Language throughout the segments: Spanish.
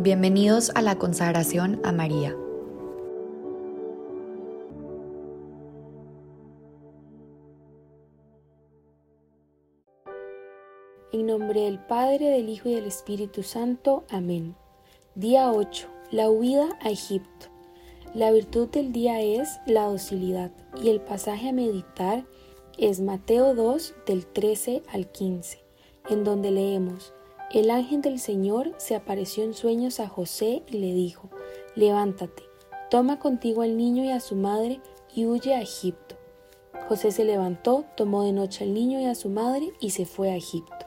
Bienvenidos a la consagración a María. En nombre del Padre, del Hijo y del Espíritu Santo. Amén. Día 8. La huida a Egipto. La virtud del día es la docilidad y el pasaje a meditar es Mateo 2 del 13 al 15, en donde leemos, el ángel del Señor se apareció en sueños a José y le dijo, levántate, toma contigo al niño y a su madre y huye a Egipto. José se levantó, tomó de noche al niño y a su madre y se fue a Egipto.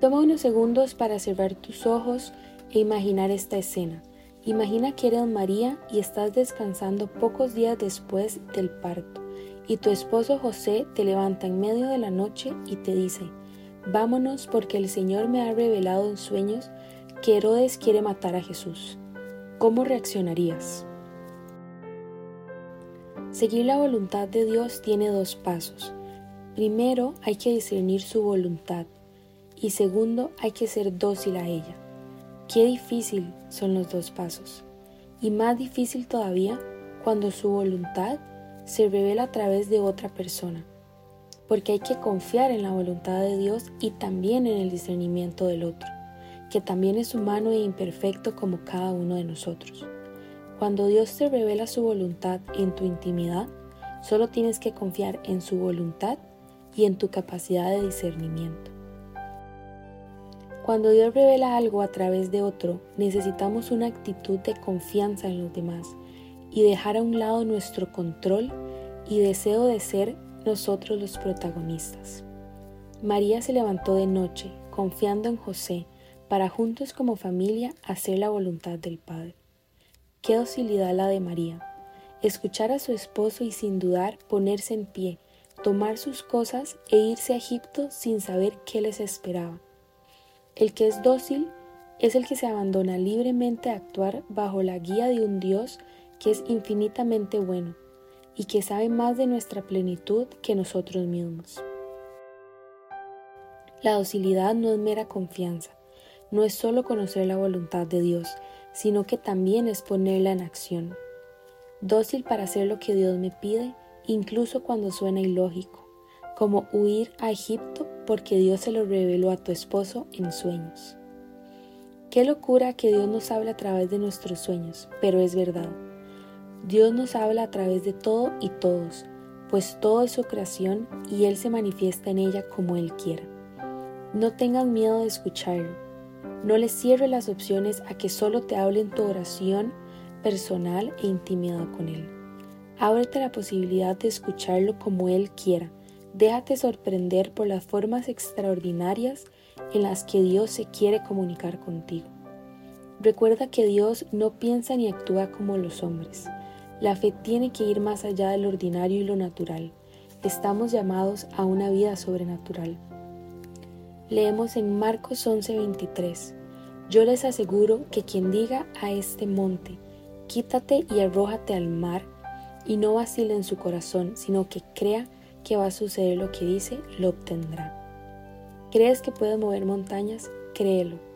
Toma unos segundos para cerrar tus ojos e imaginar esta escena. Imagina que eres María y estás descansando pocos días después del parto, y tu esposo José te levanta en medio de la noche y te dice, Vámonos porque el Señor me ha revelado en sueños que Herodes quiere matar a Jesús. ¿Cómo reaccionarías? Seguir la voluntad de Dios tiene dos pasos. Primero hay que discernir su voluntad y segundo hay que ser dócil a ella. Qué difícil son los dos pasos. Y más difícil todavía cuando su voluntad se revela a través de otra persona porque hay que confiar en la voluntad de Dios y también en el discernimiento del otro, que también es humano e imperfecto como cada uno de nosotros. Cuando Dios te revela su voluntad en tu intimidad, solo tienes que confiar en su voluntad y en tu capacidad de discernimiento. Cuando Dios revela algo a través de otro, necesitamos una actitud de confianza en los demás y dejar a un lado nuestro control y deseo de ser nosotros los protagonistas. María se levantó de noche, confiando en José, para juntos como familia hacer la voluntad del Padre. Qué docilidad la de María. Escuchar a su esposo y sin dudar ponerse en pie, tomar sus cosas e irse a Egipto sin saber qué les esperaba. El que es dócil es el que se abandona libremente a actuar bajo la guía de un Dios que es infinitamente bueno y que sabe más de nuestra plenitud que nosotros mismos. La docilidad no es mera confianza, no es solo conocer la voluntad de Dios, sino que también es ponerla en acción. Dócil para hacer lo que Dios me pide, incluso cuando suena ilógico, como huir a Egipto porque Dios se lo reveló a tu esposo en sueños. Qué locura que Dios nos hable a través de nuestros sueños, pero es verdad. Dios nos habla a través de todo y todos, pues todo es su creación y Él se manifiesta en ella como Él quiera. No tengas miedo de escucharlo. No le cierres las opciones a que solo te hable en tu oración personal e intimidad con Él. Ábrete la posibilidad de escucharlo como Él quiera. Déjate sorprender por las formas extraordinarias en las que Dios se quiere comunicar contigo. Recuerda que Dios no piensa ni actúa como los hombres. La fe tiene que ir más allá del ordinario y lo natural. Estamos llamados a una vida sobrenatural. Leemos en Marcos 11:23. Yo les aseguro que quien diga a este monte, quítate y arrójate al mar, y no vacile en su corazón, sino que crea que va a suceder lo que dice, lo obtendrá. ¿Crees que puedes mover montañas? Créelo.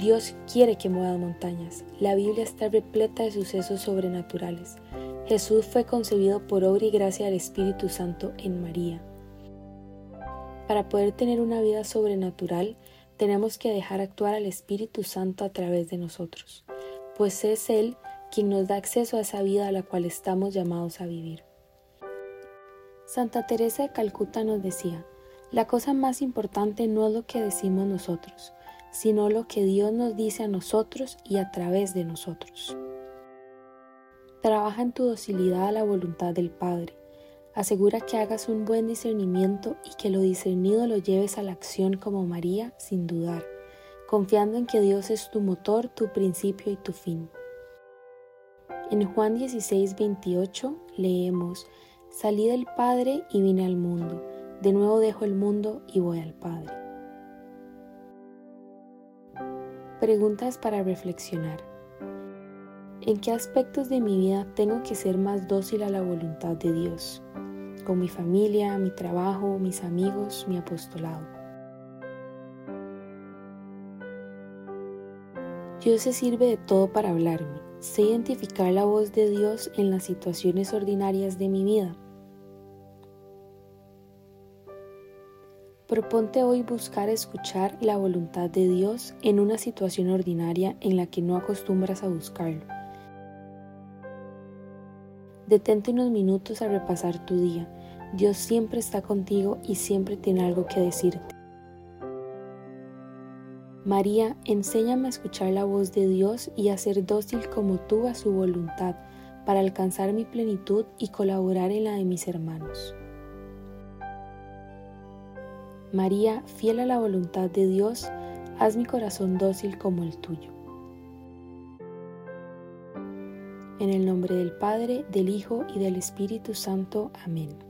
Dios quiere que mueva montañas. La Biblia está repleta de sucesos sobrenaturales. Jesús fue concebido por obra y gracia del Espíritu Santo en María. Para poder tener una vida sobrenatural, tenemos que dejar actuar al Espíritu Santo a través de nosotros, pues es Él quien nos da acceso a esa vida a la cual estamos llamados a vivir. Santa Teresa de Calcuta nos decía, la cosa más importante no es lo que decimos nosotros, sino lo que Dios nos dice a nosotros y a través de nosotros. Trabaja en tu docilidad a la voluntad del Padre. Asegura que hagas un buen discernimiento y que lo discernido lo lleves a la acción como María sin dudar, confiando en que Dios es tu motor, tu principio y tu fin. En Juan 16, 28 leemos, Salí del Padre y vine al mundo, de nuevo dejo el mundo y voy al Padre. Preguntas para reflexionar. ¿En qué aspectos de mi vida tengo que ser más dócil a la voluntad de Dios? Con mi familia, mi trabajo, mis amigos, mi apostolado. Dios se sirve de todo para hablarme. Sé identificar la voz de Dios en las situaciones ordinarias de mi vida. Proponte hoy buscar escuchar la voluntad de Dios en una situación ordinaria en la que no acostumbras a buscarlo. Detente unos minutos a repasar tu día. Dios siempre está contigo y siempre tiene algo que decirte. María, enséñame a escuchar la voz de Dios y a ser dócil como tú a su voluntad, para alcanzar mi plenitud y colaborar en la de mis hermanos. María, fiel a la voluntad de Dios, haz mi corazón dócil como el tuyo. En el nombre del Padre, del Hijo y del Espíritu Santo. Amén.